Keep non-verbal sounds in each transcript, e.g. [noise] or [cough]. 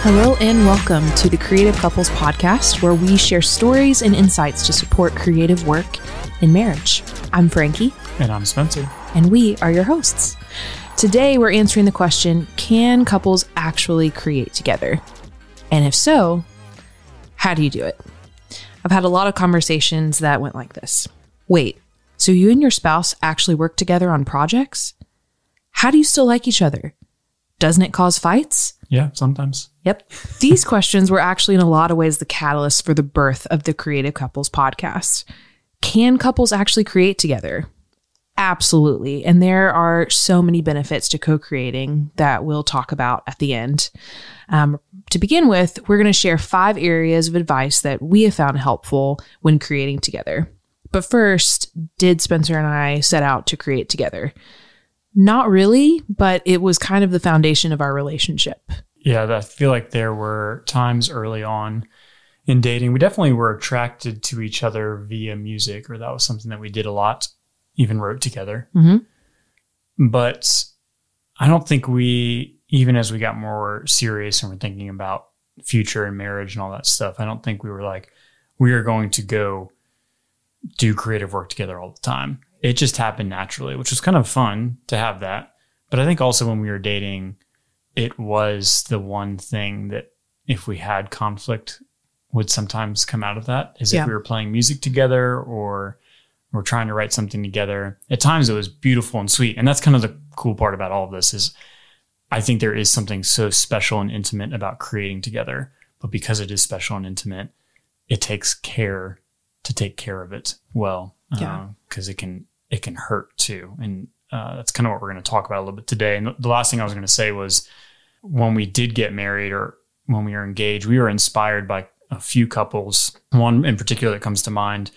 Hello and welcome to the Creative Couples Podcast, where we share stories and insights to support creative work in marriage. I'm Frankie, And I'm Spencer. and we are your hosts. Today, we're answering the question Can couples actually create together? And if so, how do you do it? I've had a lot of conversations that went like this Wait, so you and your spouse actually work together on projects? How do you still like each other? Doesn't it cause fights? Yeah, sometimes. Yep. These questions were actually, in a lot of ways, the catalyst for the birth of the Creative Couples podcast. Can couples actually create together? Absolutely. And there are so many benefits to co creating that we'll talk about at the end. Um, to begin with, we're going to share five areas of advice that we have found helpful when creating together. But first, did Spencer and I set out to create together? Not really, but it was kind of the foundation of our relationship. Yeah, I feel like there were times early on in dating. We definitely were attracted to each other via music, or that was something that we did a lot, even wrote together. Mhm. But I don't think we, even as we got more serious and we're thinking about future and marriage and all that stuff, I don't think we were like, we are going to go do creative work together all the time. It just happened naturally, which was kind of fun to have that. But I think also when we were dating, it was the one thing that if we had conflict would sometimes come out of that is Yeah. if we were playing music together or we're trying to write something together. At times it was beautiful and sweet. And that's kind of the cool part about all of this is I think there is something so special and intimate about creating together. But because it is special and intimate, it takes care to take care of it well. Yeah. Because it can it can hurt too. And uh, that's kind of what we're going to talk about a little bit today. And the last thing I was going to say was when we did get married or when we were engaged, we were inspired by a few couples. One in particular that comes to mind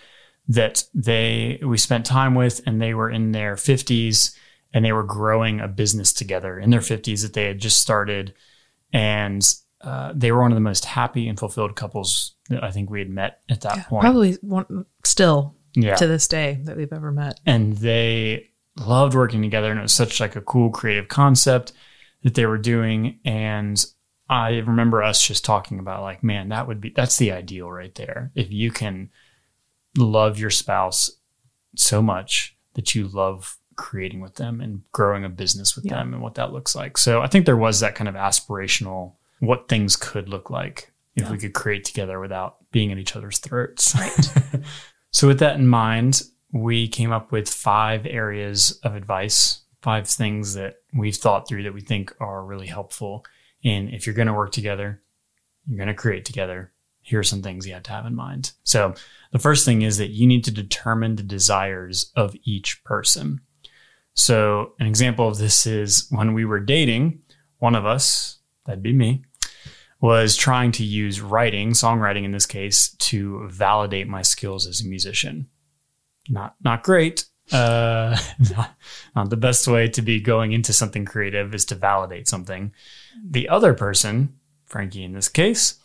that they we spent time with, and they were in their fifties and they were growing a business together in their fifties that they had just started, and uh, they were one of the most happy and fulfilled couples that I think we had met at that point. Probably one, still yeah, to this day that we've ever met. and they loved working together and it was such like a cool creative concept that they were doing and i remember us just talking about like man that would be that's the ideal right there if you can love your spouse so much that you love creating with them and growing a business with Yeah. them and what that looks like so i think there was that kind of aspirational what things could look like if Yeah. we could create together without being at each other's throats Right. [laughs] so, with that in mind, we came up with five areas of advice, five things that we've thought through that we think are really helpful. And if you're going to work together, you're going to create together. Here are some things you have to have in mind. So, the first thing is that you need to determine the desires of each person. So, an example of this is when we were dating, one of us, that'd be me, was trying to use writing, songwriting in this case, to validate my skills as a musician. Not not great. Uh, [laughs] not, not the best way to be going into something creative is to validate something. The other person, Frankie in this case,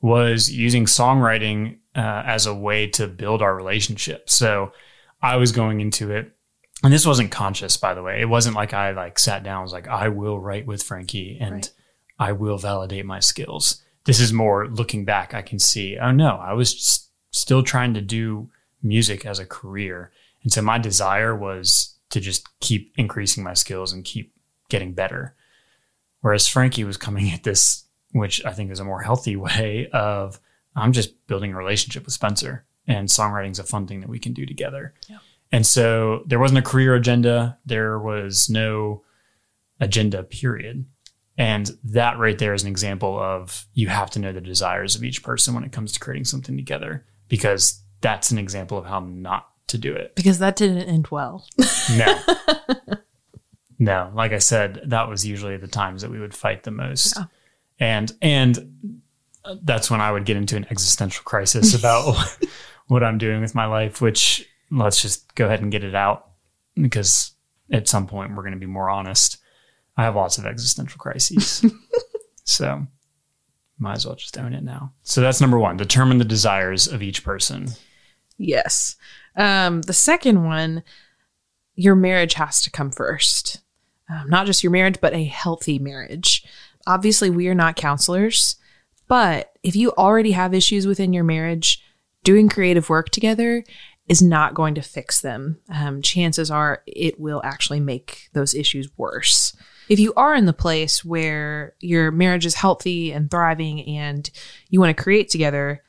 was using songwriting uh, as a way to build our relationship. So I was going into it and this wasn't conscious by the way it wasn't like i like sat down was like i will write with frankie and Right. I will validate my skills. This is more looking back, I can see, oh no, I was s- still trying to do music as a career. And so my desire was to just keep increasing my skills and keep getting better. Whereas Frankie was coming [laughs] at this, which I think is a more healthy way of I'm just building a relationship with Spencer and songwriting's a fun thing that we can do together. Yeah. And so there wasn't a career agenda. There was no agenda, period. And that right there is an example of you have to know the desires of each person when it comes to creating something together, because that's an example of how not to do it. Because that didn't end well. No. [laughs] no, like I said, that was usually the times that we would fight the most. Yeah. And and that's when I would get into an existential crisis [laughs] about what I'm doing with my life, which let's just go ahead and get it out because at some point we're going to be more honest. I have lots of existential crises. [laughs] so might as well just own it now. So that's number 1, determine the desires of each person. Yes. Um, the second one, your marriage has to come first. Um, not just your marriage, but a healthy marriage. Obviously, we are not counselors, but if you already have issues within your marriage, doing creative work together is not going to fix them. Um, chances are it will actually make those issues worse. If you are in the place where your marriage is healthy and thriving and you want to create together,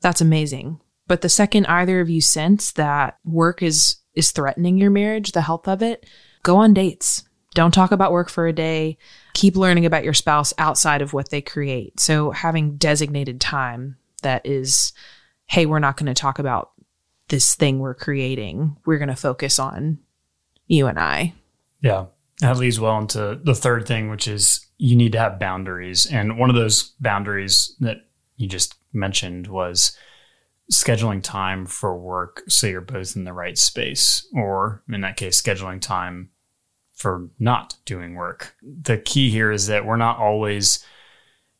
that's amazing. But the second either of you sense that work is is threatening your marriage, the health of it, go on dates. Don't talk about work for a day. Keep learning about your spouse outside of what they create. So having designated time that is, hey, we're not going to talk about this thing we're creating. We're going to focus on you and I. Yeah. That leads well into the third thing, which is you need to have boundaries. And one of those boundaries that you just mentioned was scheduling time for work so you're both in the right space, or in that case, scheduling time for not doing work. The key here is that we're not always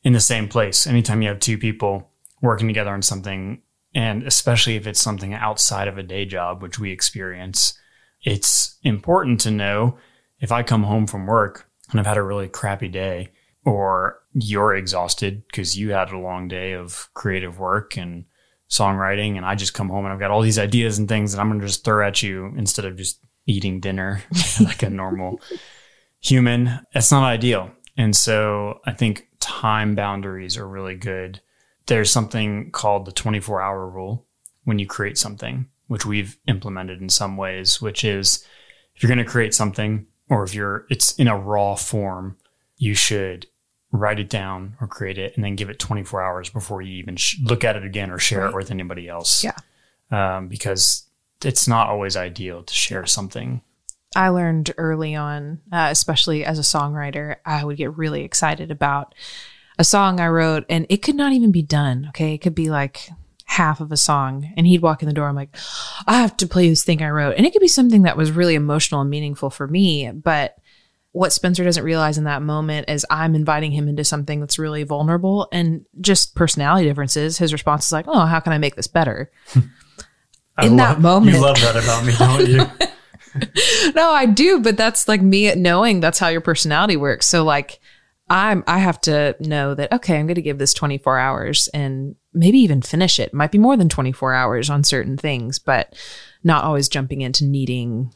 in the same place. Anytime you have two people working together on something, and especially if it's something outside of a day job, which we experience, it's important to know if I come home from work and I've had a really crappy day, or you're exhausted because you had a long day of creative work and songwriting, and I just come home and I've got all these ideas and things that I'm going to just throw at you instead of just eating dinner [laughs] like a normal human. That's not ideal. And so I think time boundaries are really good. There's something called the 24 hour rule when you create something, which we've implemented in some ways, which is if you're going to create something or if you're it's in a raw form, you should write it down or create it and then give it 24 hours before you even sh- look at it again or share Right. it with anybody else. Yeah. Um, because it's not always ideal to share something. I learned early on, uh, especially as a songwriter, I would get really excited about a song I wrote and it could not even be done. Okay. It could be like half of a song and he'd walk in the door. I'm like, I have to play this thing I wrote. And it could be something that was really emotional and meaningful for me. But what Spencer doesn't realize in that moment is I'm inviting him into something that's really vulnerable and just personality differences. His response is like, Oh, how can I make this better? [laughs] In that moment. You love that about me, don't you? [laughs] no, I do, but that's like me at knowing that's how your personality works. So like I'm I have to know that okay, I'm going to give this 24 hours and maybe even finish it. Might be more than 24 hours on certain things, but not always jumping into needing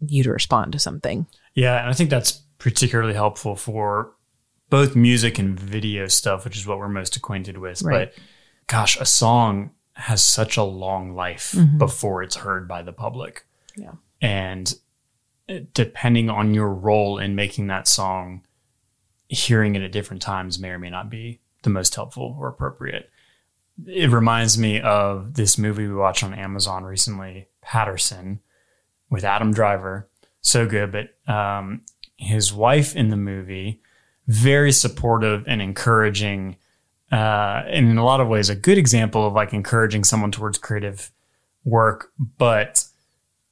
you to respond to something. Yeah, and I think that's particularly helpful for both music and video stuff, which is what we're most acquainted with. Right. But gosh, a song has such a long life Mhm. before it's heard by the public. Yeah. And uh, depending on your role in making that song, hearing it at different times may or may not be the most helpful or appropriate. It reminds me of this movie we watched on Amazon recently, Paterson, with Adam Driver. So good, but um, his wife in the movie, very supportive and encouraging, uh, and in a lot of ways, a good example of like encouraging someone towards creative work. But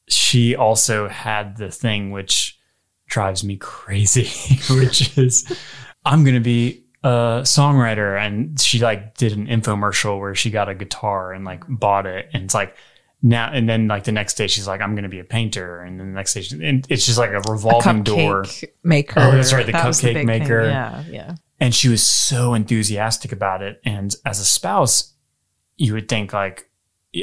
she also had the thing which drives me crazy, [laughs] which is I'm going to be a songwriter. And she like did an infomercial where she got a guitar and like bought it. And it's like, now and then like the next day she's like i'm going to be a painter and then the next day she, and it's just like a revolving door Cupcake maker. Oh, that's right, the That cupcake thing. maker. Yeah, yeah. and she was so enthusiastic about it and as a spouse you would think like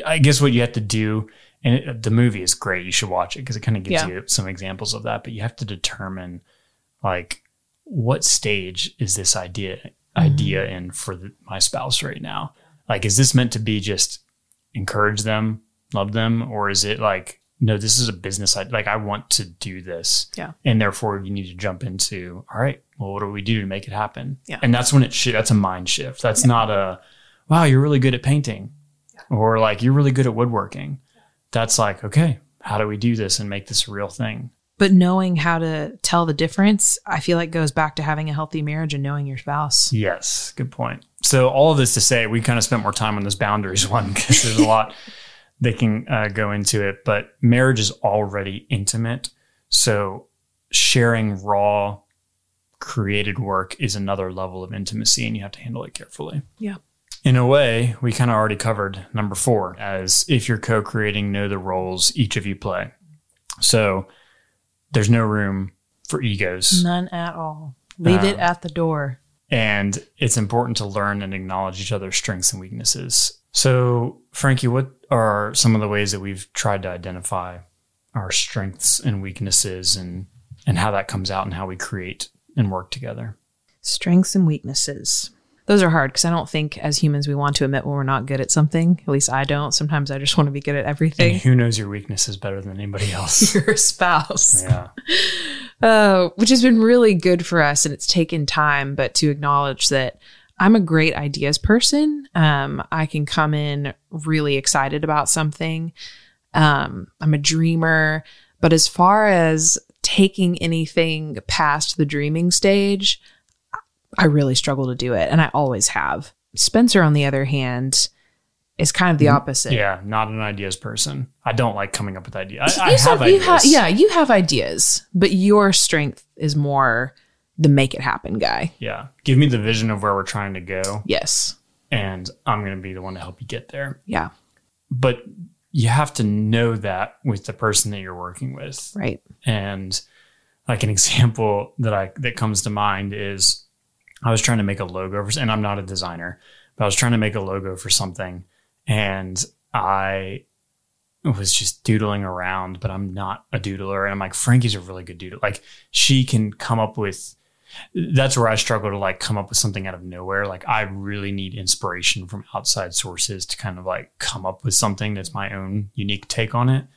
i guess what you have to do and it, the movie is great. You should watch it because it kind of gives Yeah. you some examples of that but you have to determine like what stage is this idea mm-hmm. idea in for the, my spouse right now? Like is this meant to be just encourage them love them or is it like no this is a business I, like i want to do this. Yeah. and therefore you need to jump into all right well what do we do to make it happen? Yeah. and that's when it shi that's a mind shift. That's not a wow you're really good at painting. Or like you're really good at woodworking that's like okay how do we do this and make this a real thing But knowing how to tell the difference, I feel like goes back to having a healthy marriage and knowing your spouse. yes good point so all of this to say we kind of spent more time on this boundaries [laughs] one because there's a lot they can uh, go into it but marriage is already intimate so sharing raw created work is another level of intimacy and you have to handle it carefully Yeah. In a way, we kind of already covered number four as if you're co creating, know the roles each of you play. So there's no room for egos. None at all. Leave it Um, at the door. And it's important to learn and acknowledge each other's strengths and weaknesses. So, Frankie, what are some of the ways that we've tried to identify our strengths and weaknesses and, and how that comes out and how we create and work together? Strengths and weaknesses. Those are hard because I don't think as humans we want to admit when we're not good at something. At least I don't. Sometimes I just want to be good at And everything. who knows your weaknesses better than anybody [laughs] else? Your spouse. yeah. [laughs] uh, which has been really good for us and it's taken time but to acknowledge that i'm a great ideas person um, i can come in really excited about something um, i'm a dreamer but as far as taking anything past the dreaming stage i really struggle to do it and i always have spencer on the other hand is kind of the mm-hmm. opposite Yeah, not an ideas person. I don't like coming up with ideas. I, I You have you ideas. ha- yeah, you have ideas, but your strength is more the make it happen guy. Yeah. Give me the vision of where we're trying to go, Yes. and I'm going to be the one to help you get there. Yeah. But you have to know that with the person that you're working with. Right. And like an example that I that comes to mind is I was trying to make a logo for, and I'm not a designer, but I was trying to make a logo for something, and I was just doodling around, but I'm not a doodler, and I'm like Frankie's a really good doodler. Like she can come up with. That's where I struggle to like come up with something out of nowhere. Like I really need inspiration from outside sources to kind of like come up with something that's my own unique take on it.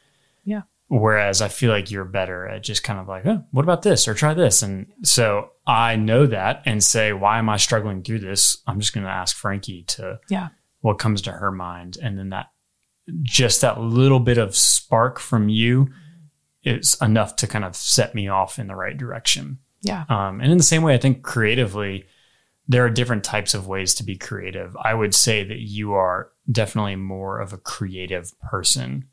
Whereas I feel like you're better at just kind of like, oh, what about this or try this? And so I know that and say, why am I struggling through this? I'm just going to ask Frankie to Yeah. what comes to her mind. And then that, just that little bit of spark from you is enough to kind of set me off in the right direction. Yeah. Um, and in the same way, I think creatively, there are different types of ways to be creative. I would say that you are definitely more of a creative person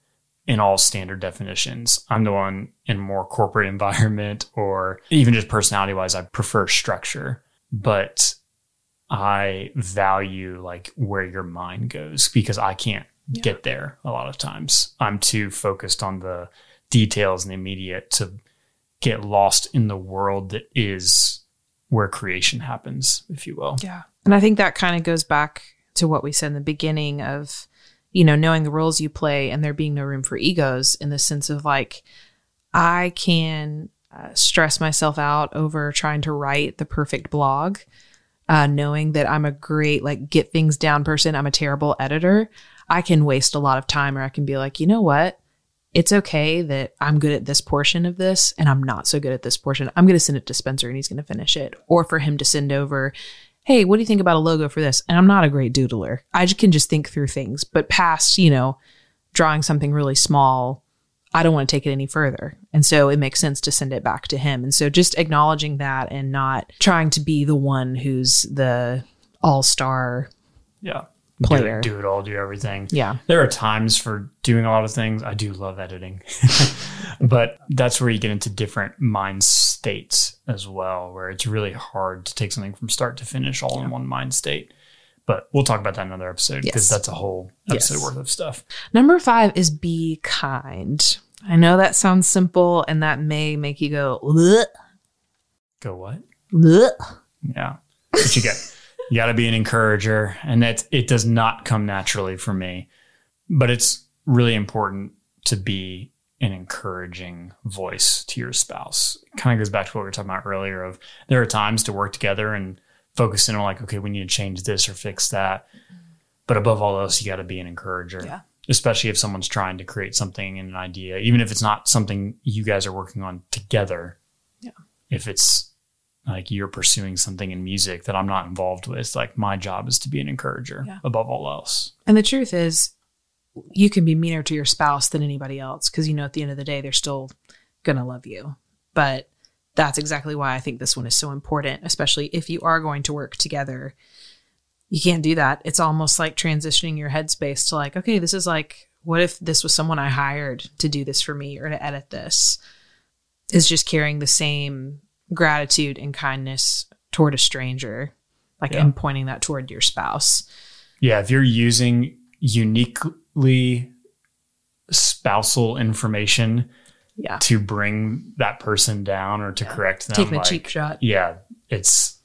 in all standard definitions. I'm the one in more corporate [laughs] environment or even just personality wise, I prefer structure, but I value like where your mind goes because I can't Yeah. get there a lot of times. I'm too focused on the details and the immediate to get lost in the world that is where creation happens, if you will. Yeah. And I think that kind of goes back to what we said in the beginning of, you know, knowing the roles you play and there being no room for egos in the sense of like, I can uh, stress myself out over trying to write the perfect blog, uh, knowing that I'm a great, like, get things down person. I'm a terrible editor. I can waste a lot of time or I can be like, you know what? It's okay that I'm good at this portion of this and I'm not so good at this portion. I'm going to send it to Spencer and he's going to finish it. Or for him to send over, hey, what do you think about a logo for this? And I'm not a great doodler. I just can just think through things. But past, you know, drawing something really small, I don't want to take it any further. And so it makes sense to send it back to him. And so just acknowledging that and not trying to be the one who's the all star. Yeah. Player. Do, do it all, do everything. Yeah. There are times for doing a lot of things. I do love editing, [laughs] but that's where you get into different mind states as well, where it's really hard to take something from start to finish all in one mind state. But we'll talk about that in another episode because Yes. that's a whole episode Yes. worth of stuff. Number five is be kind. I know that sounds simple and that may make you go, "Ugh, Go what? ugh." Yeah. But you get you gotta be an encourager. And that it does not come naturally for me. But it's really important to be an encouraging voice to your spouse. It kind of goes back to what we were talking about earlier of there are times to work together and focus in on like, okay, we need to change this or fix that. But above all else, you gotta be an encourager. Yeah. Especially if someone's trying to create something and an idea, even if it's not something you guys are working on together. Yeah. If it's like you're pursuing something in music that I'm not involved with, like my job is to be an encourager Yeah. above all else. And the truth is, you can be meaner to your spouse than anybody else because you know at the end of the day, they're still to love you. But that's exactly why I think this one is so important, especially if you are going to work together. You can't do that. It's almost like transitioning your headspace to like, okay, this is like, what if this was someone I hired to do this for me or to edit this? Is just carrying the same gratitude and kindness toward a stranger, like, Yeah. and pointing that toward your spouse. Yeah, if you're using uniquely spousal information Yeah. to bring that person down or to correct them, Taking a like, cheap shot. yeah, it's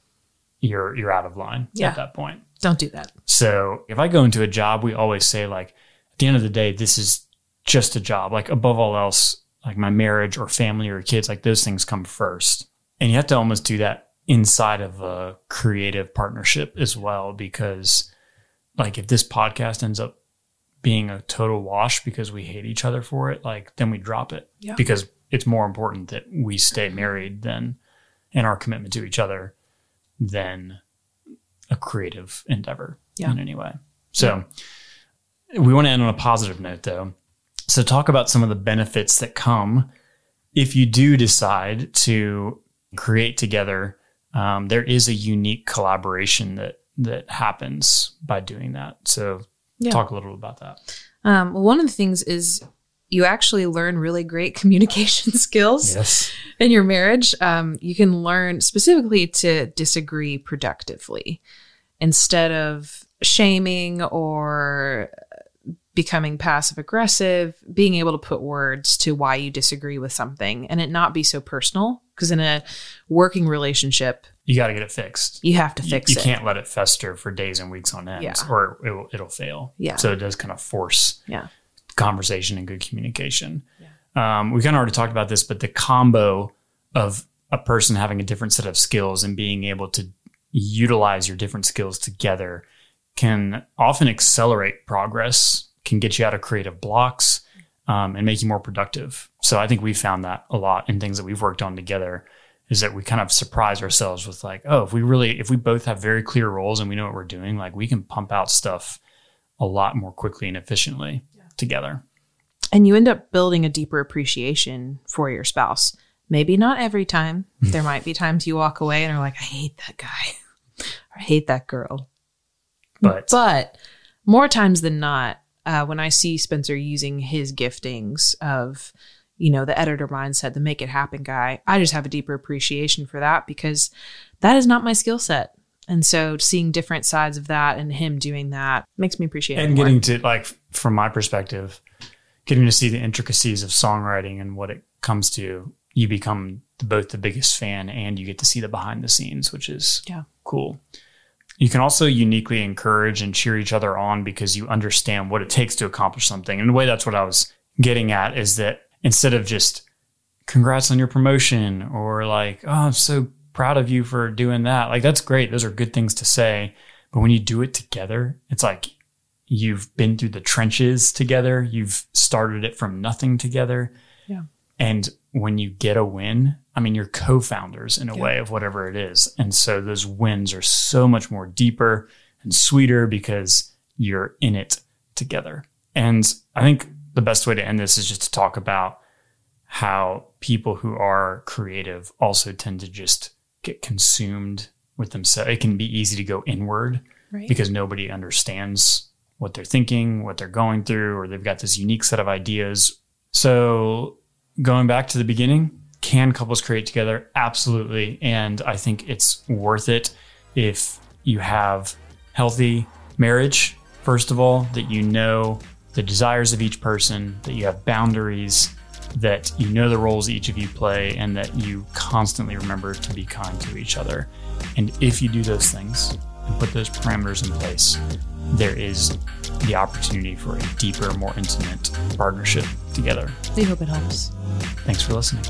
you're you're out of line Yeah. at that point. Don't do that. So if I go into a job, we always say like at the end of the day, this is just a job. Like above all else, like my marriage or family or kids, like those things come first. And you have to almost do that inside of a creative partnership as well, because like if this podcast ends up being a total wash because we hate each other for it, like then we drop it. Yeah. Because it's more important that we stay married than and our commitment to each other than a creative endeavor Yeah. in any way. So we want to end on a positive note though. So talk about some of the benefits that come if you do decide to create together. Um, there is a unique collaboration that that happens by doing that. So Yeah. talk a little about that. Um, well, one of the things is you actually learn really great [laughs] communication skills Yes. in your marriage. Um, you can learn specifically to disagree productively instead of shaming or becoming passive aggressive, being able to put words to why you disagree with something and it not be so personal. Because in a working relationship, You got to get it fixed. you have to You- fix you, it. can't let it fester for days and weeks on end, Yeah. or it will, it'll fail. Yeah. So it does kind of force Yeah. conversation and good communication. Um, we kind of already talked about this, but the combo of a person having a different set of skills and being able to utilize your different skills together can often accelerate progress, can get you out of creative blocks, um, and make you more productive. So I think we found that a lot in things that we've worked on together is that we kind of surprise ourselves with like, oh, if we really, if we both have very clear roles and we know what we're doing, like we can pump out stuff a lot more quickly and efficiently together. and you end up building a deeper appreciation for your spouse. Maybe not every time. [laughs] there might be times you walk away and are like, I hate that guy. [laughs] or I hate that girl. But But more times than not, uh, when I see Spencer using his giftings of, you know, the editor mindset, the make it happen guy, I just have a deeper appreciation for that because that is not my skill set. And so seeing different sides of that and him doing that makes me appreciate it. and getting to like from my perspective, getting to see the intricacies of songwriting and what it comes to, you become both the biggest fan and you get to see the behind the scenes, which is Yeah. cool. You can also uniquely encourage and cheer each other on because you understand what it takes to accomplish something. And the way that's what I was getting at is that instead of just congrats on your promotion or like, oh, I'm so proud of you for doing that. Like, that's great. Those are good things to say. But when you do it together, it's like you've been through the trenches together, you've started it from nothing together. Yeah. And when you get a win, I mean, you're co founders in a way of whatever it is. And so those wins are so much more deeper and sweeter because you're in it together. And I think the best way to end this is just to talk about how people who are creative also tend to just get consumed with themselves. It can be easy to go inward Right. because nobody understands what they're thinking, what they're going through, or they've got this unique set of ideas. So, going back to the beginning, can couples create together? Absolutely. And I think it's worth it if you have healthy marriage, first of all, that you know the desires of each person, that you have boundaries, that you know the roles each of you play, and that you constantly remember to be kind to each other. And if you do those things and put those parameters in place, there is the opportunity for a deeper, more intimate partnership together. We hope it helps. Thanks for listening.